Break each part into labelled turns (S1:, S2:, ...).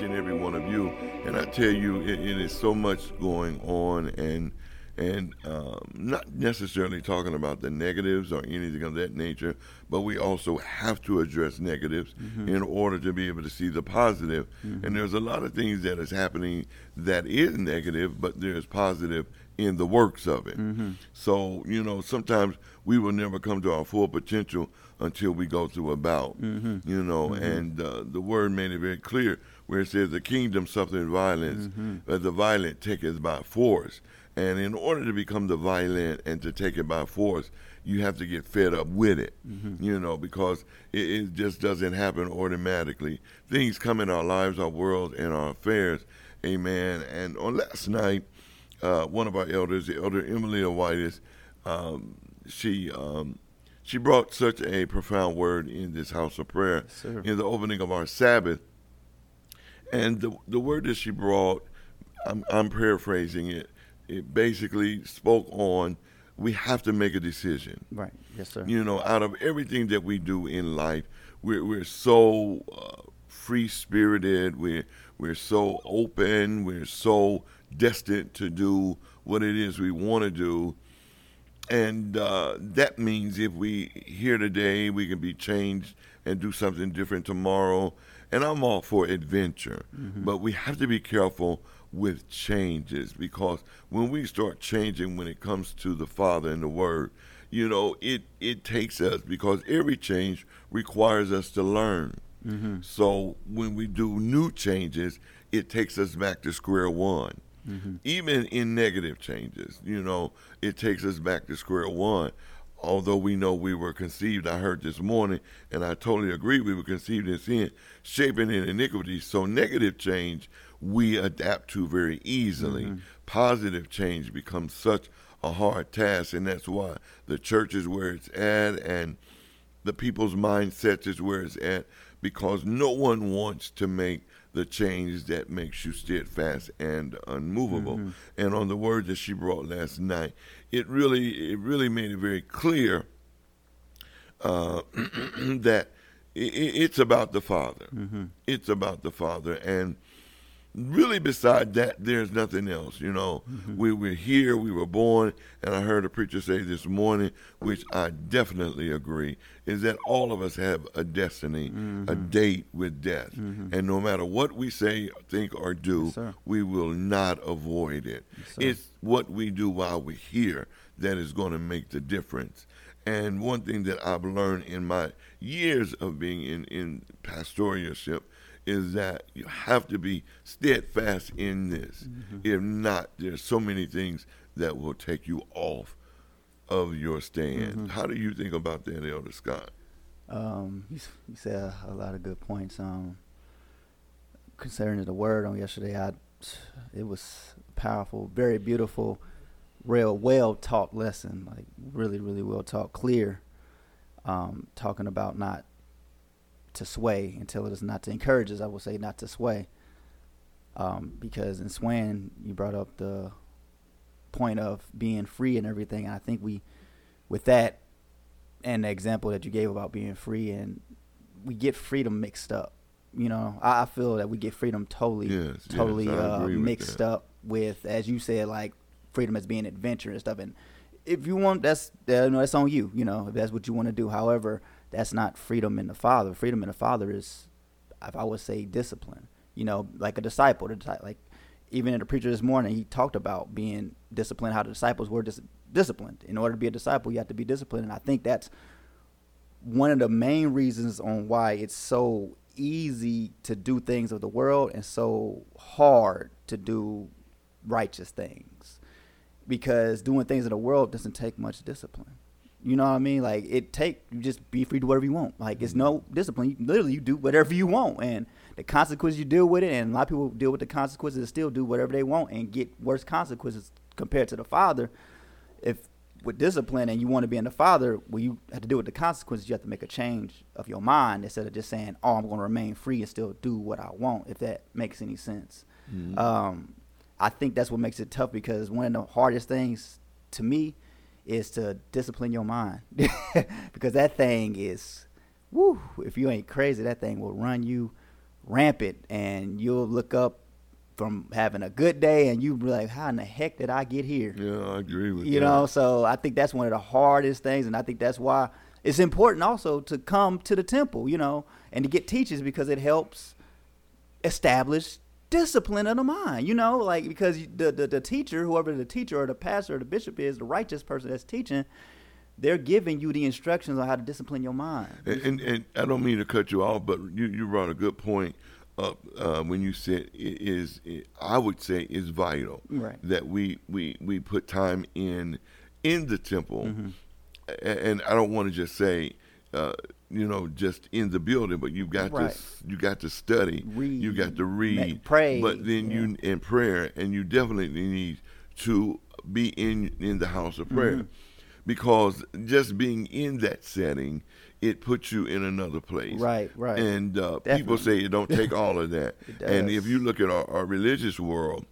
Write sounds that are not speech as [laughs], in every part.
S1: each and every one of you. And I tell you, it, it is so much going on, and and um, not necessarily talking about the negatives or anything of that nature, but we also have to address negatives mm-hmm. in order to be able to see the positive. Mm-hmm. And there's a lot of things that is happening that is negative, but there's positive in the works of it. Mm-hmm. So, you know, sometimes we will never come to our full potential until we go through a bout, mm-hmm. you know, mm-hmm. and uh, the word made it very clear where it says the kingdom suffereth violence, mm-hmm. but the violent take it by force. And in order to become the violent and to take it by force, you have to get fed up with it, mm-hmm. you know, because it, it, just doesn't happen automatically. Things come in our lives, our world, and our affairs. Amen. And on last night, uh, one of our elders, the elder Emily Whitis, um, she um, she brought such a profound word in this house of prayer yes, in the opening of our Sabbath. And the the word that she brought, I'm, I'm paraphrasing it. It basically spoke on we have to make a decision.
S2: Right. Yes, sir.
S1: You know, out of everything that we do in life, we're we're so uh, free spirited. We're we're so open. We're so destined to do what it is we want to do. And uh, that means if we here today, we can be changed and do something different tomorrow. And I'm all for adventure, mm-hmm. but we have to be careful with changes because when we start changing when it comes to the Father and the Word, you know, it, it takes us because every change requires us to learn. Mm-hmm. So when we do new changes, it takes us back to square one. Mm-hmm. Even in negative changes, you know, it takes us back to square one. Although we know we were conceived, I heard this morning, and I totally agree, we were conceived in sin, shaping in iniquity. So negative change we adapt to very easily. Mm-hmm. Positive change becomes such a hard task, and that's why the church is where it's at, and the people's mindset is where it's at, because no one wants to make the change that makes you steadfast and unmovable. Mm-hmm. And on the word that she brought last night, it really it really made it very clear uh, [clears throat] that it, it's about the Father. Mm-hmm. It's about the Father, and really beside that there's nothing else you know mm-hmm. we were here we were born and i heard a preacher say this morning which i definitely agree is that all of us have a destiny mm-hmm. a date with death mm-hmm. and no matter what we say think or do yes, we will not avoid it yes, it's what we do while we're here that is going to make the difference and one thing that i've learned in my years of being in in pastoralship is that you have to be steadfast in this. Mm-hmm. If not, there's so many things that will take you off of your stand. Mm-hmm. How do you think about that, Elder Scott?
S2: Um, you, you, said a lot of good points. Um, concerning the word on yesterday, I it was powerful, very beautiful, real well taught lesson. Like really, really well taught, clear. Um, talking about not to sway until it is not to encourage us. I will say not to sway. Um, because in swaying, you brought up the point of being free and everything. And I think we, with that, and the example that you gave about being free, and we get freedom mixed up. You know, I, I feel that we get freedom totally, yes, totally yes, uh, mixed up with, as you said, like freedom as being adventure and stuff. And if you want, that's uh, no, that's on you. You know, if that's what you want to do. However, that's not freedom in the Father. Freedom in the Father is, I would say, discipline. You know, like a disciple. Like even in the preacher this morning, he talked about being disciplined. How the disciples were dis- disciplined. In order to be a disciple, you have to be disciplined, and I think that's one of the main reasons on why it's so easy to do things of the world and so hard to do righteous things because doing things in the world doesn't take much discipline you know what I mean? Like it take you just be free to whatever you want. Like it's no discipline. You, literally, you do whatever you want, and the consequences you deal with it. And a lot of people deal with the consequences and still do whatever they want and get worse consequences compared to the father. If with discipline and you want to be in the father, well, you have to deal with the consequences. You have to make a change of your mind instead of just saying, "Oh, I'm going to remain free and still do what I want." If that makes any sense. Mm-hmm. Um, I think that's what makes it tough because one of the hardest things to me is to discipline your mind [laughs] because that thing is woo if you ain't crazy that thing will run you rampant, and you'll look up from having a good day, and you be like, "How in the heck did I get here?"
S1: Yeah, I agree with
S2: you
S1: that.
S2: know so i think that's one of the hardest things and i think that's why it's important also to come to the temple you know and to get teachers because it helps establish discipline of the mind you know like because the, the, the teacher whoever the teacher or the pastor or the bishop is the righteous person that's teaching they're giving you the instructions on how to discipline your mind
S1: And, and, and I don't mean to cut you off, but you, you brought a good point up uh, when you said it is. It, I would say is vital
S2: Right.
S1: that we, we we put time in in the temple,
S2: Mm-hmm.
S1: A- and I don't want to just say. Uh, you know, just in the building, but you've got
S2: Right.
S1: to you got to study,
S2: Read,
S1: you got to read,
S2: pray,
S1: but then you in prayer, and you definitely need to be in in the house of prayer,
S2: Mm-hmm.
S1: because just being in that setting, it puts you in another place.
S2: Right, right.
S1: And uh, people say it don't take all of [laughs] that. And if you look at our, our religious world,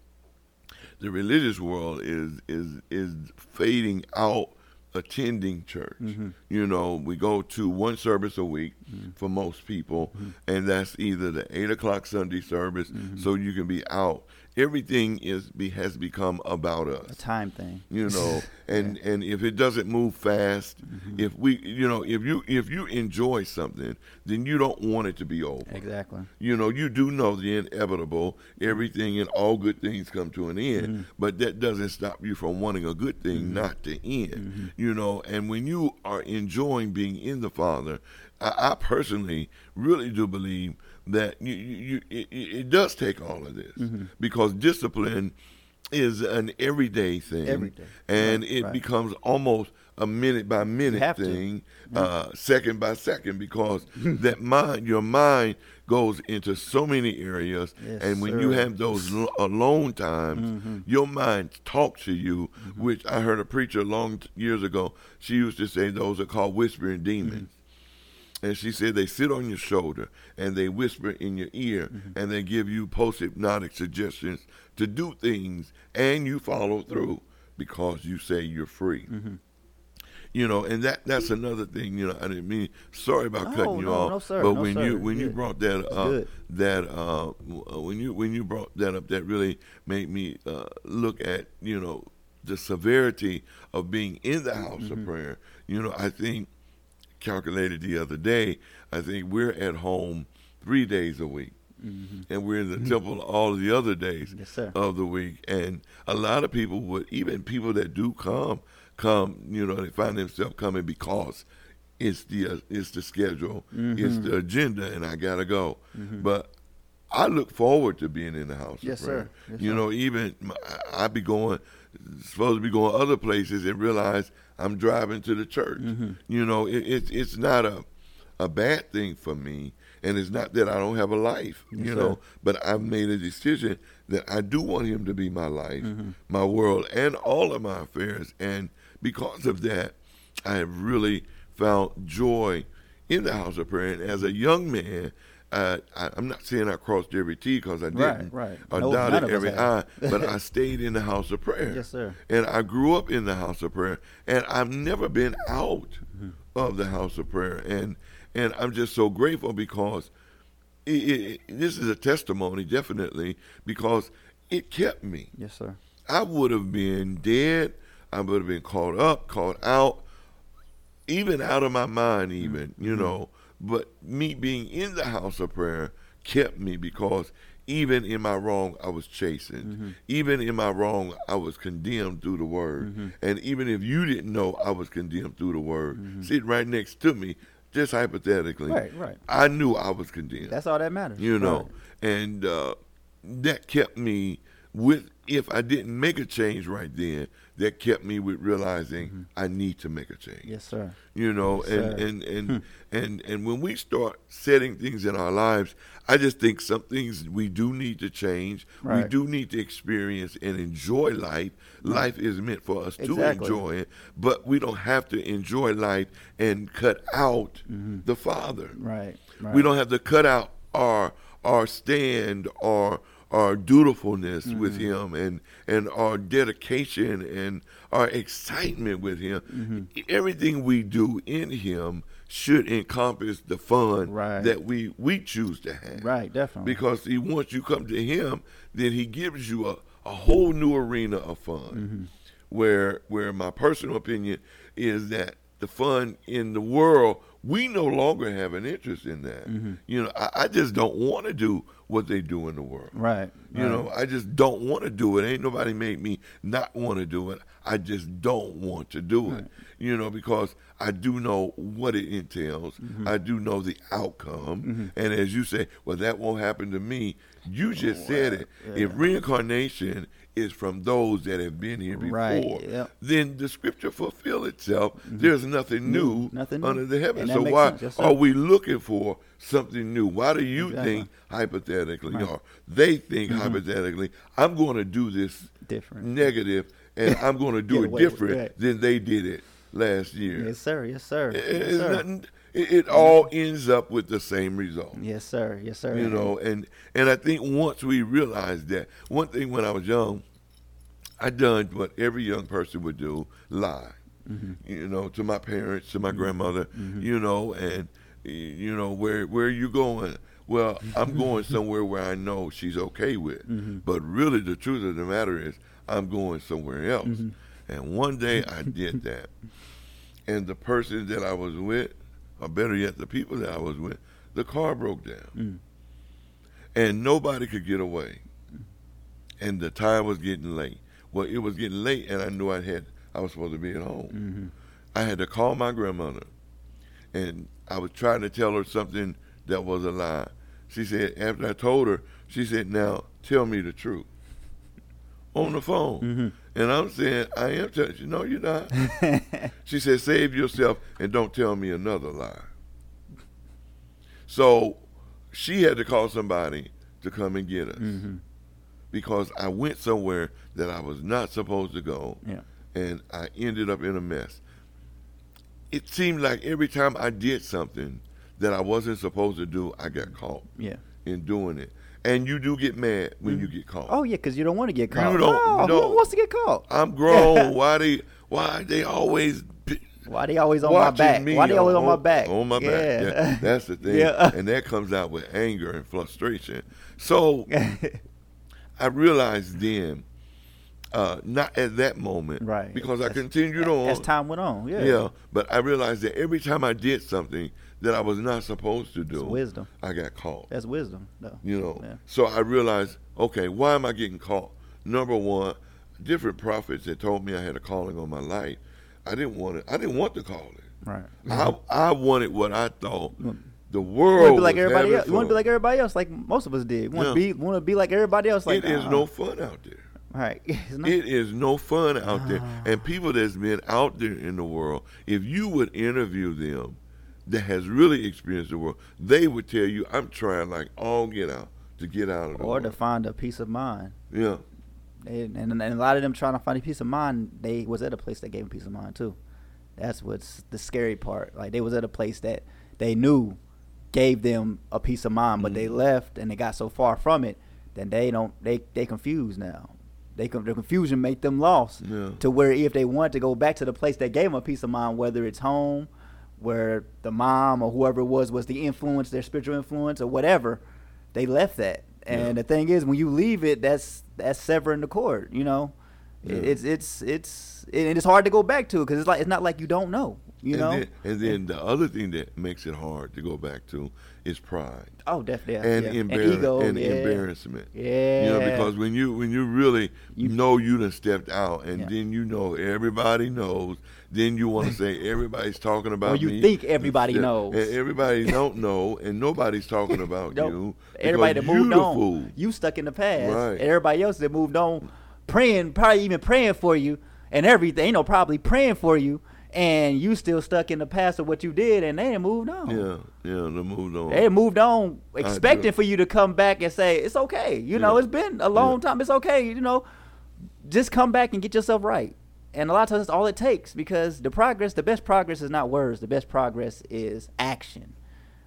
S1: the religious world is is is fading out attending church.
S2: Mm-hmm.
S1: You know, we go to one service a week
S2: Mm-hmm.
S1: for most people, and that's either the eight o'clock Sunday service,
S2: Mm-hmm.
S1: so you can be out. Everything is be, has become about us
S2: a time thing
S1: you know [laughs] and and if it doesn't move fast
S2: Mm-hmm.
S1: if we you know if you if you enjoy something then you don't want it to be over
S2: exactly
S1: you know you do know the inevitable everything and all good things come to an end
S2: Mm-hmm.
S1: but that doesn't stop you from wanting a good thing not to end
S2: Mm-hmm.
S1: you know and when you are enjoying being in the father i, I personally really do believe that you, you, you it, it does take all of this
S2: Mm-hmm.
S1: because discipline is an everyday thing
S2: Every day.
S1: and
S2: Right,
S1: it
S2: right.
S1: becomes almost a minute by minute thing, uh, second by second, because [laughs] that mind, your mind goes into so many areas,
S2: Yes,
S1: and when you have those lo- alone times,
S2: Mm-hmm.
S1: your mind talks to you. Which I heard a preacher long t- years ago. She used to say those are called whispering demons. And she said they sit on your shoulder and they whisper in your ear and they give you post hypnotic suggestions to do things and you follow through because you say you're free. You know, and that that's another thing, you know, I didn't mean sorry about
S2: No,
S1: cutting you
S2: no,
S1: off.
S2: no, sir,
S1: but
S2: no,
S1: when
S2: sir.
S1: you when you brought that
S2: It's
S1: up
S2: good.
S1: that uh uh, when you when you brought that up that really made me uh look at, you know, the severity of being in the house
S2: Mm-hmm.
S1: of prayer. You know, I think calculated the other day, I think we're at home three days a week. And we're in the temple all the other days
S2: Mm-hmm. Yes,
S1: of the week. And a lot of people would, even people that do come, come, you know, they find themselves coming because it's the uh, it's the schedule,
S2: Mm-hmm.
S1: it's the agenda, and I gotta go. But I look forward to being in the house.
S2: Yes,
S1: of prayer.
S2: sir. Yes,
S1: you
S2: sir.
S1: know, even I'd be going, supposed to be going other places, and realize I'm driving to the church.
S2: Mm-hmm.
S1: You know, it, it's it's not a a bad thing for me, and it's not that I don't have a life.
S2: Yes,
S1: you
S2: sir.
S1: know, but I've made a decision that I do want him to be my life,
S2: Mm-hmm.
S1: my world, and all of my affairs. And because of that, I have really found joy in the house of prayer. And as a young man, uh, I, I'm not saying I crossed every T because I didn't,
S2: Right, right.
S1: or
S2: No,
S1: dotted every. I, but I [laughs] stayed in the house of prayer.
S2: Yes, sir.
S1: And I grew up in the house of prayer, and I've never been out
S2: Mm-hmm.
S1: of the house of prayer. And and I'm just so grateful because it, it, this is a testimony, definitely, because it kept me.
S2: yes sir
S1: I would have been dead. I would have been caught up, caught out, even out of my mind, even, you know. But me being in the house of prayer kept me because even in my wrong, I was chastened. Mm-hmm. Even in my wrong, I was condemned through the word. Mm-hmm. And even if you didn't know I was condemned through the word, mm-hmm. sitting right next to me, just hypothetically,
S2: Right, right.
S1: I knew I was condemned
S2: that's all that matters
S1: you know,
S2: Right.
S1: and uh, that kept me with. If I didn't make a change right then, that kept me with realizing mm-hmm. I need to make a change.
S2: yes sir
S1: You know,
S2: Yes,
S1: and
S2: sir.
S1: and and, hmm. and and when we start setting things in our lives, I just think some things we do need to change. We do need to experience and enjoy life. Hmm. Life is meant for us to enjoy it, but we don't have to enjoy life and cut out mm-hmm. the Father.
S2: right right
S1: We don't have to cut out our our stand or our dutifulness with
S2: Mm-hmm.
S1: Him and and our dedication and our excitement with Him.
S2: Mm-hmm.
S1: Everything we do in Him should encompass the fun
S2: Right.
S1: that we we choose to have.
S2: Right, definitely.
S1: Because he once you come to Him, then He gives you a, a whole new arena of fun.
S2: Mm-hmm.
S1: Where where my personal opinion is that the fun in the world we no longer have an interest in that.
S2: Mm-hmm.
S1: You know, I, I just don't want to do what they do in the world.
S2: right.
S1: You
S2: right.
S1: know, I just don't want to do it. Ain't nobody made me not want to do it. I just don't want to do it. You know, because I do know what it entails.
S2: Mm-hmm.
S1: I do know the outcome. And as you say, well, that won't happen to me. You just said it. If reincarnation is from those that have been here before,
S2: Right, yep.
S1: then the scripture fulfill itself. There's nothing new,
S2: Mm-hmm. nothing new.
S1: under the heavens. So why.
S2: Yes,
S1: are we looking for something new? Why do you
S2: Exactly.
S1: think hypothetically or they think
S2: Mm-hmm.
S1: hypothetically i'm going to do this
S2: Different.
S1: negative and i'm going to do [laughs] it
S2: away
S1: different
S2: it.
S1: than they did it last year
S2: Yes, sir. Yes, sir. Yes, sir.
S1: nothing, it, it mm-hmm. all ends up with the same result.
S2: Yes, sir. Yes, sir.
S1: you know and and i think once we realize that one thing when i was young i done what every young person would do lie mm-hmm. you know to my parents to my mm-hmm. grandmother you know and you know where where are you going? Well i'm going [laughs] somewhere where i know she's okay with but really the truth of the matter is i'm going somewhere else. And one day i did [laughs] that. And the person that i was with or better yet the people that i was with the car broke down mm. and nobody could get away. And the time was getting late. Well, it was getting late, and I knew I had I was supposed to be at home. Mm-hmm. I had to call my grandmother, and I was trying to tell her something that was a lie. She said after I told her, she said, "Now tell me the truth." On the phone, mm-hmm. And I'm saying, "I am telling you." No, you're not. [laughs] she said, "Save yourself and don't tell me another lie." So she had to call somebody to come and get us mm-hmm. because I went somewhere that I was not supposed to go
S2: Yeah.
S1: and I ended up in a mess. It seemed like every time I did something that I wasn't supposed to do, I got caught
S2: Yeah.
S1: in doing it. And you do get mad when you get caught.
S2: Oh yeah, because you don't want to get caught.
S1: You don't-
S2: no,
S1: no.
S2: Who wants to get caught?
S1: I'm grown. [laughs] why they why they always
S2: Why they always on my back? Why they always on, my back?
S1: On my back. Yeah, [laughs] that's the thing.
S2: Yeah.
S1: And that comes out with anger and frustration. So [laughs] I realized then, uh, not at that moment,
S2: Right.
S1: Because I
S2: As-
S1: continued on.
S2: As time went on, yeah.
S1: yeah. but I realized that every time I did something that I was not supposed to do,
S2: It's wisdom.
S1: I got caught.
S2: That's wisdom, though.
S1: You know,
S2: Yeah.
S1: so I realized, okay, why am I getting caught? Number one, different prophets that told me I had a calling on my life. I didn't want it. I didn't want the calling.
S2: Right.
S1: I I wanted what I thought the
S2: You
S1: world
S2: want to be like
S1: was
S2: everybody else. You want to be like everybody else, like most of us did. You want
S1: Yeah.
S2: to be want to be like everybody else. Like
S1: it is
S2: uh-uh.
S1: no fun out there.
S2: Right. [laughs] Not,
S1: it is no fun out there. Uh-huh. And people that's been out there in the world, if you would interview them that has really experienced the world, they would tell you, I'm trying like all get out to get out of the
S2: or to find a peace of mind.
S1: yeah.
S2: And, and and a lot of them trying to find a peace of mind, they was at a place that gave them peace of mind too. That's what's the scary part. Like they was at a place that they knew gave them a peace of mind, but
S1: Mm-hmm.
S2: they left and they got so far from it, then they don't they they confused now. They the confusion make them lost
S1: Yeah.
S2: to where if they want to go back to the place that gave them a peace of mind, whether it's home, where the mom or whoever it was was the influence, their spiritual influence or whatever, they left that. And
S1: Yeah.
S2: the thing is, when you leave it, that's that's severing the cord. You know,
S1: Yeah.
S2: it's it's it's and it's hard to go back to because it's like it's not like you don't know. You
S1: and
S2: know.
S1: Then, and then the other thing that makes it hard to go back to is pride
S2: oh, definitely.
S1: and,
S2: yeah.
S1: embar-
S2: and ego.
S1: and
S2: yeah.
S1: embarrassment.
S2: Yeah.
S1: You know, because when you when you really
S2: You-
S1: know you done stepped out, and
S2: Yeah.
S1: then you know everybody knows, then you want to [laughs] say everybody's talking about
S2: you
S1: me.
S2: think everybody
S1: Yeah,
S2: knows.
S1: and everybody don't know, and nobody's talking about [laughs]
S2: Nope.
S1: you.
S2: Everybody that moved on,
S1: fool.
S2: you stuck in the past.
S1: Right.
S2: And everybody else that moved on, praying, probably even praying for you and everything. You know, probably praying for you, and you still stuck in the past of what you did, and they moved on.
S1: Yeah, yeah, they moved on.
S2: They moved on, expecting for you to come back and say it's okay. You know, it's been a long
S1: Yeah.
S2: time. It's okay. You know, just come back and get yourself right. And a lot of times, that's all it takes because the progress, the best progress is not words. The best progress is action.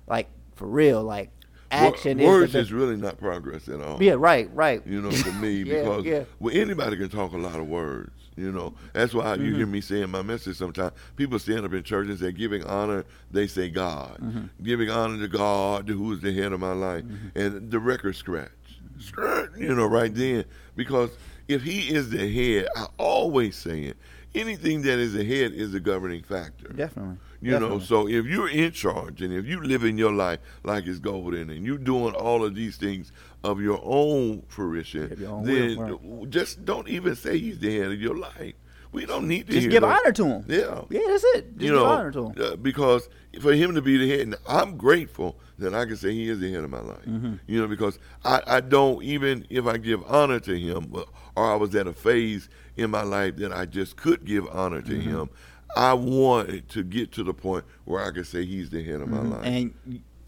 S2: Like for real. Like action
S1: Wor- words
S2: is,
S1: is really not progress at all.
S2: yeah, right, right.
S1: You know, [laughs] to me,
S2: Yeah,
S1: because
S2: yeah.
S1: well, anybody can talk a lot of words. You know, that's why you
S2: Mm-hmm.
S1: hear me saying my message sometimes. People stand up in church and say, giving honor, they say God.
S2: Mm-hmm.
S1: Giving honor to God, who is the head of my life.
S2: Mm-hmm.
S1: And the record scratch. Scratch, you know, right then. Because if he is the head, I always say it, anything that is the head is a governing factor.
S2: Definitely.
S1: You know, so if you're in charge and if you're living your life like it's golden and you're doing all of these things of your own fruition,
S2: your own
S1: then just don't even say he's the head of your life. We don't need to
S2: Just give
S1: those-
S2: honor to him.
S1: Yeah.
S2: Yeah, that's it. Just
S1: you
S2: give
S1: know,
S2: honor to him.
S1: uh, because for him to be the head, and I'm grateful that I can say he is the head of my life.
S2: Mm-hmm.
S1: You know, because I, I don't even if I give honor to him, or I was at a phase in my life that I just could give honor to
S2: Mm-hmm.
S1: him. I wanted to get to the point where I could say he's the head of my life.
S2: And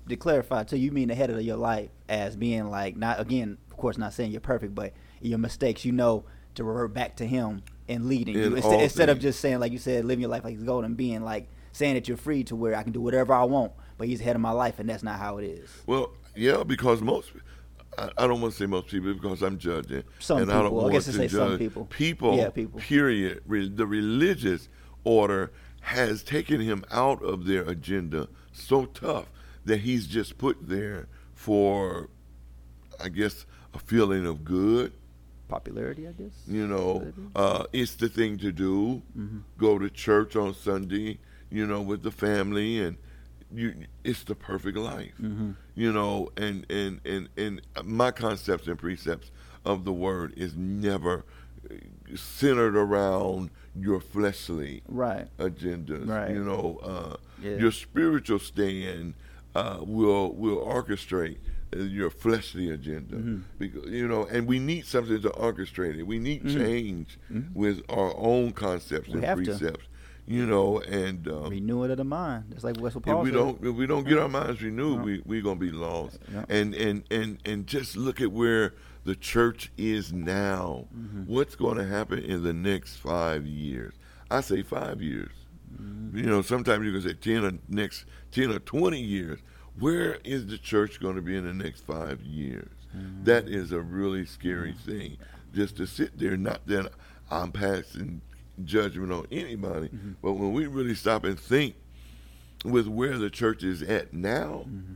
S2: to clarify, too, you mean the head of your life as being like not again, of course, not saying you're perfect, but your mistakes, you know, to revert back to Him and leading
S1: In
S2: you instead, instead of just saying like you said, living your life like it's golden, being like saying that you're free to where I can do whatever I want, but He's the head of my life, and that's not how it is.
S1: Well, yeah, because most, I, I don't want to say most people because I'm judging.
S2: Some
S1: and I don't
S2: people. I
S1: want
S2: guess to
S1: to
S2: say some
S1: judge
S2: people.
S1: People,
S2: Yeah, people.
S1: period. Re, the religious order has taken him out of their agenda so tough that he's just put there for, I guess, a feeling of good.
S2: Popularity, I guess.
S1: You know, uh, it's the thing to do.
S2: Mm-hmm.
S1: Go to church on Sunday, you know, with the family, and you. It's the perfect life,
S2: Mm-hmm.
S1: you know. And and and and my concepts and precepts of the word is never uh, centered around your fleshly
S2: Right.
S1: agendas.
S2: Right.
S1: You know, uh,
S2: Yeah.
S1: your spiritual stand uh, will will orchestrate your fleshly agenda.
S2: Mm-hmm.
S1: Because you know, and we need something to orchestrate it. We need change with our own concepts
S2: Mm-hmm. We
S1: and
S2: have to.
S1: precepts. You know, and um,
S2: Renew it of the mind. it's like
S1: if
S2: Paul
S1: we
S2: said.
S1: don't if we don't get our minds renewed, we we're gonna be lost.
S2: Yeah.
S1: And and and and just look at where the church is now.
S2: Mm-hmm.
S1: What's going to happen in the next five years? I say five years.
S2: Mm-hmm.
S1: You know, sometimes you can say ten or next ten or twenty years. Where is the church going to be in the next five years?
S2: Mm-hmm.
S1: That is a really scary thing. Just to sit there, not that I'm passing judgment on anybody,
S2: Mm-hmm.
S1: but when we really stop and think with where the church is at now,
S2: Mm-hmm.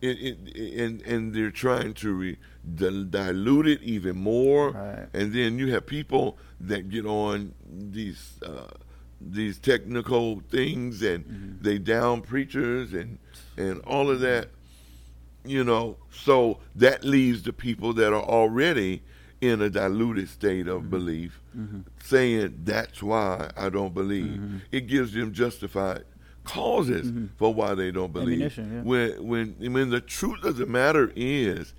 S1: it, it, and and they're trying to re, di- dilute it even more,
S2: Right.
S1: and then you have people that get on these uh, these technical things and
S2: Mm-hmm.
S1: they down preachers and and all of that, you know. So that leaves the people that are already in a diluted state
S2: Mm-hmm.
S1: of belief, saying that's why I don't believe.
S2: Mm-hmm.
S1: It gives them justified causes for why they don't believe.
S2: Yeah.
S1: When when when the truth of the matter is,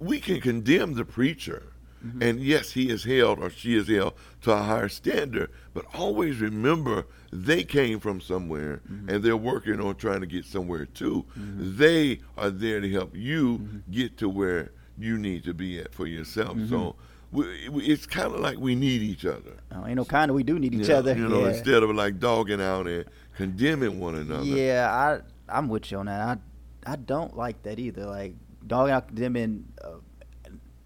S1: we can condemn the preacher.
S2: Mm-hmm.
S1: And yes, he is held or she is held to a higher standard, but always remember they came from somewhere
S2: Mm-hmm.
S1: and they're working on trying to get somewhere too. They are there to help you
S2: Mm-hmm.
S1: get to where you need to be at for yourself. So
S2: Mm-hmm.
S1: we, it's kind of like we need each other.
S2: Oh, ain't no kind of we do need each
S1: Yeah,
S2: other.
S1: You know,
S2: yeah.
S1: instead of like dogging out and condemning one another.
S2: Yeah, I I'm with you on that. I I don't like that either. Like dogging out in uh,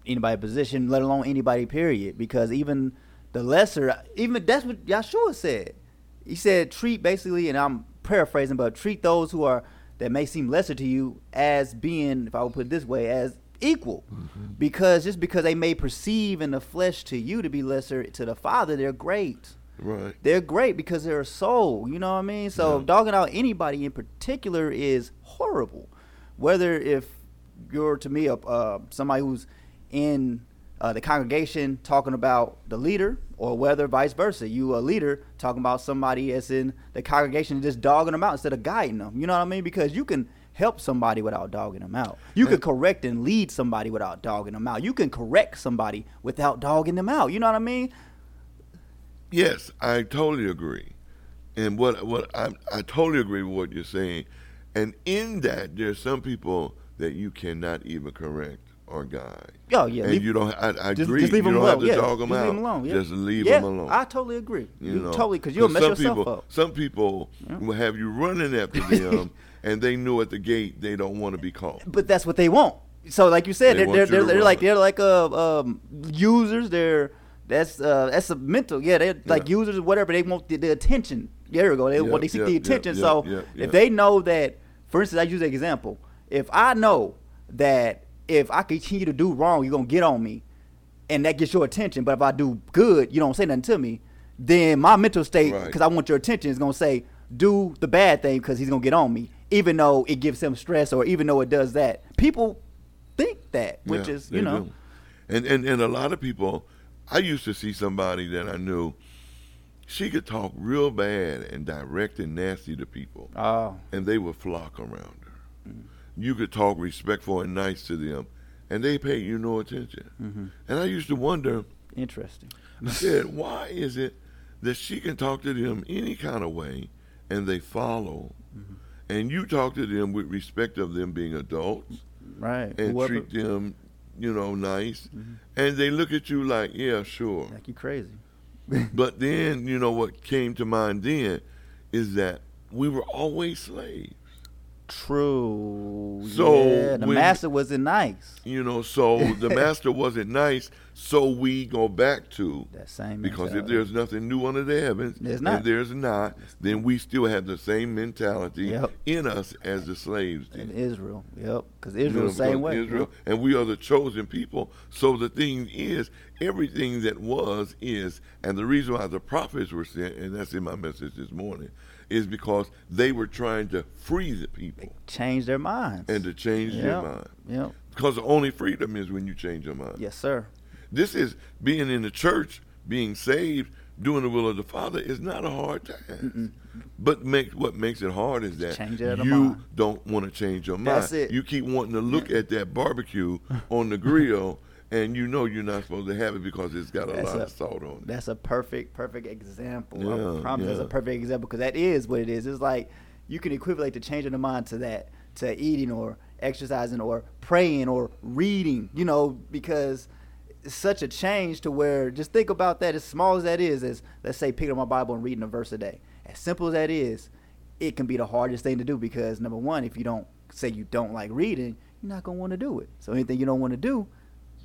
S2: anybody position, let alone anybody period. Because even the lesser, even that's what Yahshua said. He said treat basically, and I'm paraphrasing, but treat those who are that may seem lesser to you as being, if I would put it this way, as equal. Because just because they may perceive in the flesh to you to be lesser to the Father, they're great
S1: Right.
S2: they're great because they're a soul. You know what I mean? So
S1: Yeah.
S2: dogging out anybody in particular is horrible. Whether if you're to me a uh, somebody who's in uh, the congregation talking about the leader, or whether vice versa, you a leader talking about somebody that's in the congregation just dogging them out instead of guiding them. You know what I mean? Because you can help somebody without dogging them out. You can correct and lead somebody without dogging them out. You can correct somebody without dogging them out. You know what I mean?
S1: Yes, I totally agree. And what what I I totally agree with what you're saying. And in that there's some people that you cannot even correct or guide.
S2: Oh yeah,
S1: And
S2: leave-
S1: you don't I, I
S2: just,
S1: agree.
S2: just leave
S1: you
S2: them
S1: don't
S2: alone.
S1: have to
S2: yeah,
S1: dog them
S2: just
S1: out.
S2: leave them alone. Yeah.
S1: Just leave
S2: yeah,
S1: them alone.
S2: I totally agree.
S1: you
S2: You,
S1: know,
S2: totally because you'll mess
S1: some
S2: yourself
S1: people,
S2: up.
S1: Some people will have you running [laughs] after them, and they knew at the gate they don't want to be caught.
S2: But that's what they want. So like you said,
S1: They
S2: are they're, they're, they're like they're like uh um users. They're that's uh that's a mental yeah they're like users or whatever. They want the, the attention. There we go. They
S1: Yeah,
S2: want they seek
S1: yeah,
S2: the attention.
S1: yeah,
S2: so
S1: yeah, yeah.
S2: if they know that, for instance, I use an example. If I know that if I continue to do wrong, you're gonna get on me, and that gets your attention. But if I do good, you don't say nothing to me. Then my mental state,
S1: Right.
S2: because I want your attention, is gonna say do the bad thing because he's gonna get on me, even though it gives him stress or even though it does that. People think that, which
S1: Yeah,
S2: is you know,
S1: do. and and and a lot of people. I used to see somebody that I knew. She could talk real bad and direct and nasty to people,
S2: oh,
S1: and they would flock around her.
S2: Mm-hmm.
S1: You could talk respectful and nice to them, and they pay you no attention.
S2: Mm-hmm.
S1: And I used to wonder,
S2: interesting.
S1: I said, why is it that she can talk to them any kind of way, and they follow,
S2: Mm-hmm.
S1: and you talk to them with respect of them being adults,
S2: Right.
S1: and
S2: Whoever-
S1: treat them, you know, nice,
S2: Mm-hmm.
S1: and they look at you like, yeah, sure.
S2: like you crazy. [laughs]
S1: But then, you know, what came to mind then is that we were always slaves.
S2: True.
S1: So
S2: yeah, the
S1: when-
S2: master wasn't nice.
S1: You know, so the [laughs] master wasn't nice, so we go back to
S2: That same
S1: because if there's nothing new under the heavens,
S2: There's not.
S1: and there's not, then we still have the same mentality
S2: Yep.
S1: in us as the slaves
S2: in
S1: did.
S2: Israel, yep, because
S1: You know,
S2: Israel the same way.
S1: Israel, and we are the chosen people. So the thing is, everything that was is, and the reason why the prophets were sent, and that's in my message this morning, is because they were trying to free the people
S2: Change their minds.
S1: and to change their mind.
S2: Yep.
S1: Because the only freedom is when you change your mind.
S2: Yes, sir.
S1: This is being in the church, being saved, doing the will of the Father is not a hard task. But make, what makes it hard is that
S2: Change it out of
S1: you don't want to change your mind.
S2: That's it.
S1: You keep wanting to look at that barbecue on the grill, [laughs] and you know you're not supposed to have it because it's got a
S2: That's
S1: lot
S2: a-
S1: of salt on it.
S2: That's a perfect, perfect example.
S1: Yeah,
S2: I promise that's a perfect example because that is what it is. It's like you can equivalent to changing the mind to that, to eating or exercising or praying or reading, you know, because it's such a change to where just think about that as small as that is, as let's say picking up my Bible and reading a verse a day. As simple as that is, it can be the hardest thing to do because number one, if you don't say you don't like reading, you're not gonna want to do it. So anything you don't want to do,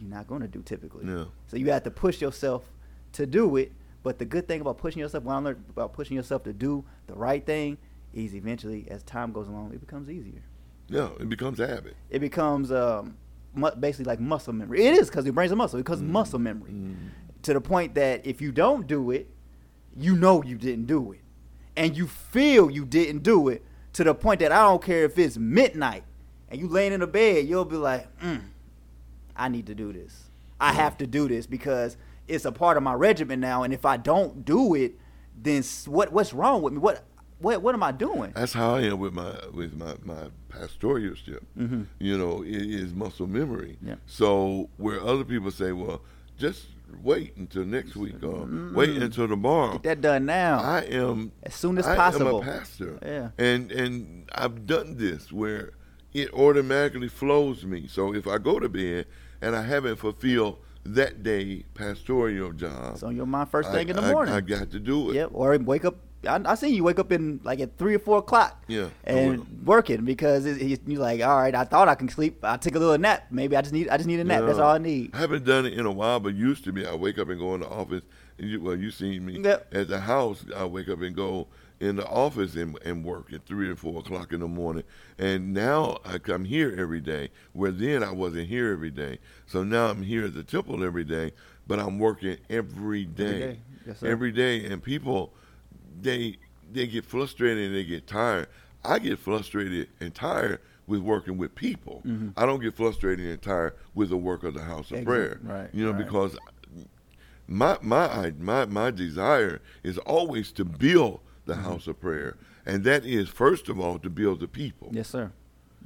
S2: you're not gonna do typically.
S1: Yeah.
S2: So you have to push yourself to do it. But the good thing about pushing yourself, what I learned about pushing yourself to do the right thing, is eventually, as time goes along, it becomes easier.
S1: Yeah, it becomes a habit.
S2: It becomes um, mu- basically like muscle memory. It is because it brain's a muscle. It becomes muscle memory to the point that if you don't do it, you know you didn't do it, and you feel you didn't do it to the point that I don't care if it's midnight and you laying in the bed, you'll be like, mm, I need to do this. I have to do this because it's a part of my regimen now, and if I don't do it, then what what's wrong with me? What what what am I doing?
S1: That's how I am with my with my my pastoralship.
S2: Mm-hmm.
S1: You know, it is muscle memory.
S2: Yeah.
S1: So where other people say, well, just wait until next week or wait until tomorrow.
S2: Get that done now.
S1: I am
S2: As soon as
S1: I
S2: possible.
S1: am a pastor.
S2: Yeah.
S1: And and I've done this where it automatically flows me. So if I go to bed and I haven't fulfilled that day pastoral job,
S2: so you're my first
S1: I-
S2: thing in the morning.
S1: I, got to do it.
S2: Yep, or wake up. I, I seen you wake up in like at three or four o'clock.
S1: Yeah,
S2: and working because you're like, all right, I thought I can sleep. I take a little nap. Maybe I just need, I just need a nap. That's all I need.
S1: I haven't done it in a while, but used to be. I wake up and go in the office. And you, well, you seen me
S2: Yep.
S1: at the house. I wake up and go in the office and, and work at three or four o'clock in the morning. And now I come here every day. Where then I wasn't here every day. So now I'm here at the temple every day, but I'm working every day,
S2: day. Yes,
S1: every day. And people, they they get frustrated and they get tired. I get frustrated and tired with working with people. Mm-hmm. I don't get frustrated and tired with the work of the house of
S2: Exact-
S1: prayer.
S2: right,
S1: You know,
S2: right.
S1: because my my my my desire is always to build the
S2: Mm-hmm.
S1: house of prayer, and that is first of all to build the people.
S2: Yes, sir.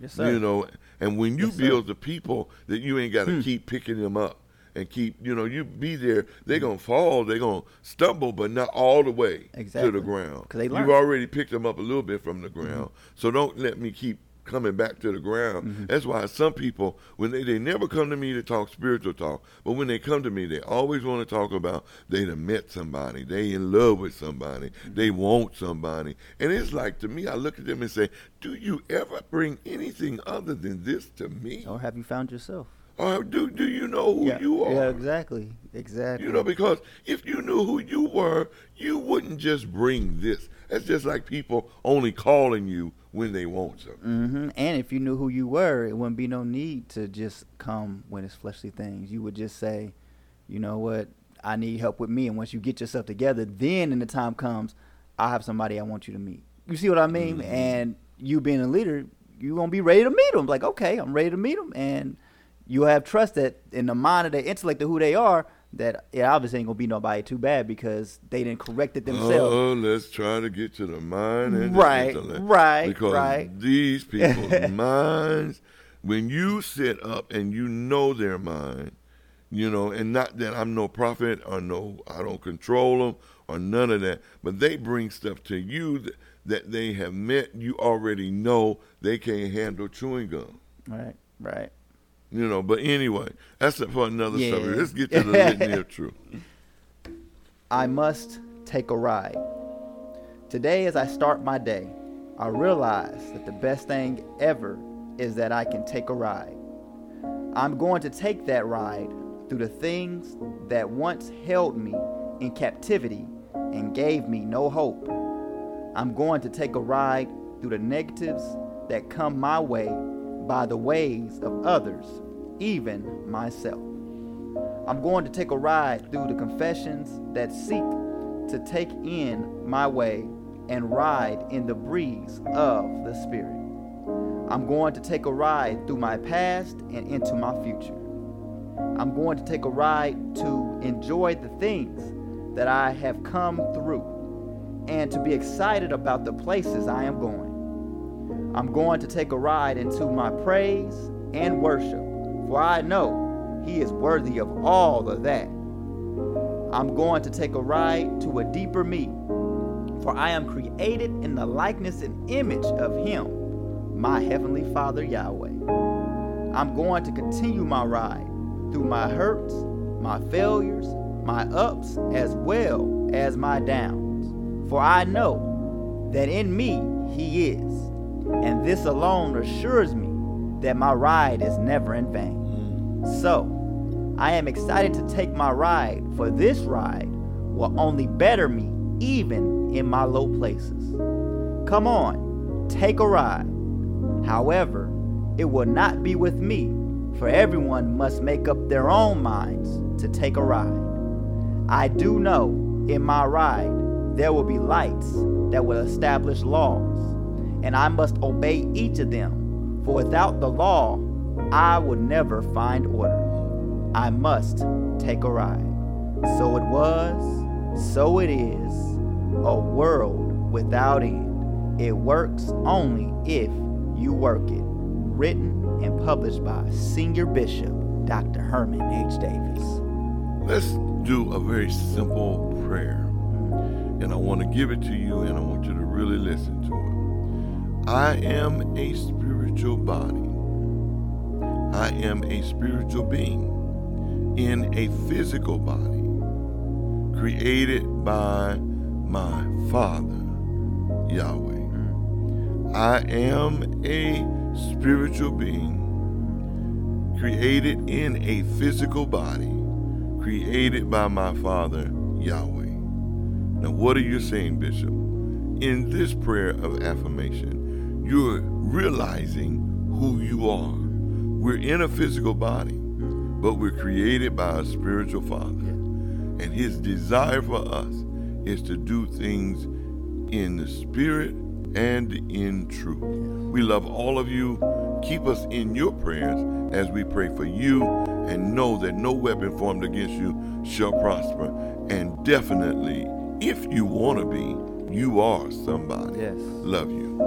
S2: Yes, sir.
S1: You know, and when you
S2: Yes, sir.
S1: build the people, that you ain't got to keep picking them up and keep, you know, you be there. They're gonna fall, they're gonna stumble, but not all the way
S2: exactly.
S1: to the ground.
S2: 'Cause
S1: You've already picked them up a little bit from the ground, so don't let me keep coming back to the ground. Mm-hmm. That's why some people, when they, they never come to me to talk spiritual talk, but when they come to me, they always want to talk about they done met somebody, they in love with somebody, mm-hmm. they want somebody. And it's like, to me, I look at them and say, do you ever bring anything other than this to me?
S2: Or have you found yourself?
S1: Or do, do you know who
S2: yeah.
S1: you are?
S2: Yeah, exactly. Exactly.
S1: You know, because if you knew who you were, you wouldn't just bring this. That's just like people only calling you when they want something.
S2: hmm And if you knew who you were, it wouldn't be no need to just come when it's fleshly things. You would just say, you know what, I need help with me. And once you get yourself together, then when the time comes, I have somebody I want you to meet. You see what I mean?
S1: Mhm.
S2: And you being a leader, you're going to be ready to meet them. Like, okay, I'm ready to meet them. And you have trust that in the mind of their intellect of who they are, that it obviously ain't to be nobody too bad because they didn't correct it themselves.
S1: Oh, let's try to get to the mind and
S2: Right, right,
S1: Because
S2: right.
S1: these [laughs] people's minds, when you sit up and you know their mind, you know, and not that I'm no prophet or no, I don't control them or none of that, but they bring stuff to you that, that they have met. You already know they can't handle chewing gum.
S2: Right, right.
S1: You know, but anyway, that's for another
S2: Yeah.
S1: subject. Let's get to the [laughs] litany of truth.
S2: I must take a ride. Today, as I start my day, I realize that the best thing ever is that I can take a ride. I'm going to take that ride through the things that once held me in captivity and gave me no hope. I'm going to take a ride through the negatives that come my way by the ways of others, even myself. I'm going to take a ride through the confessions that seek to take in my way and ride in the breeze of the Spirit. I'm going to take a ride through my past and into my future. I'm going to take a ride to enjoy the things that I have come through and to be excited about the places I am going. I'm going to take a ride into my praise and worship, for I know He is worthy of all of that. I'm going to take a ride to a deeper me, for I am created in the likeness and image of Him, my Heavenly Father Yahweh. I'm going to continue my ride through my hurts, my failures, my ups, as well as my downs. For I know that in me He is, and this alone assures me that my ride is never in vain. Mm. So, I am excited to take my ride, for this ride will only better me even in my low places. Come on, take a ride. However, it will not be with me, for everyone must make up their own minds to take a ride. I do know in my ride there will be lights that will establish laws, and I must obey each of them, for without the law, I will never find order. I must take a ride. So it was, so it is, a world without end. It works only if you work it. Written and published by Senior Bishop Dr. Herman H. Davis.
S1: Let's do a very simple prayer. And I want to give it to you and I want you to really listen to it. I am a spiritual body. I am a spiritual being in a physical body created by my Father, Yahweh. I am a spiritual being created in a physical body created by my Father, Yahweh. Now, what are you saying, Bishop? In this prayer of affirmation, you're realizing who you are. We're in a physical body, but we're created by a spiritual Father. And his desire for us is to do things in the spirit and in truth. We love all of you. Keep us in your prayers as we pray for you and know that no weapon formed against you shall prosper. And definitely, if you want to be, you are somebody.
S2: Yes.
S1: Love you.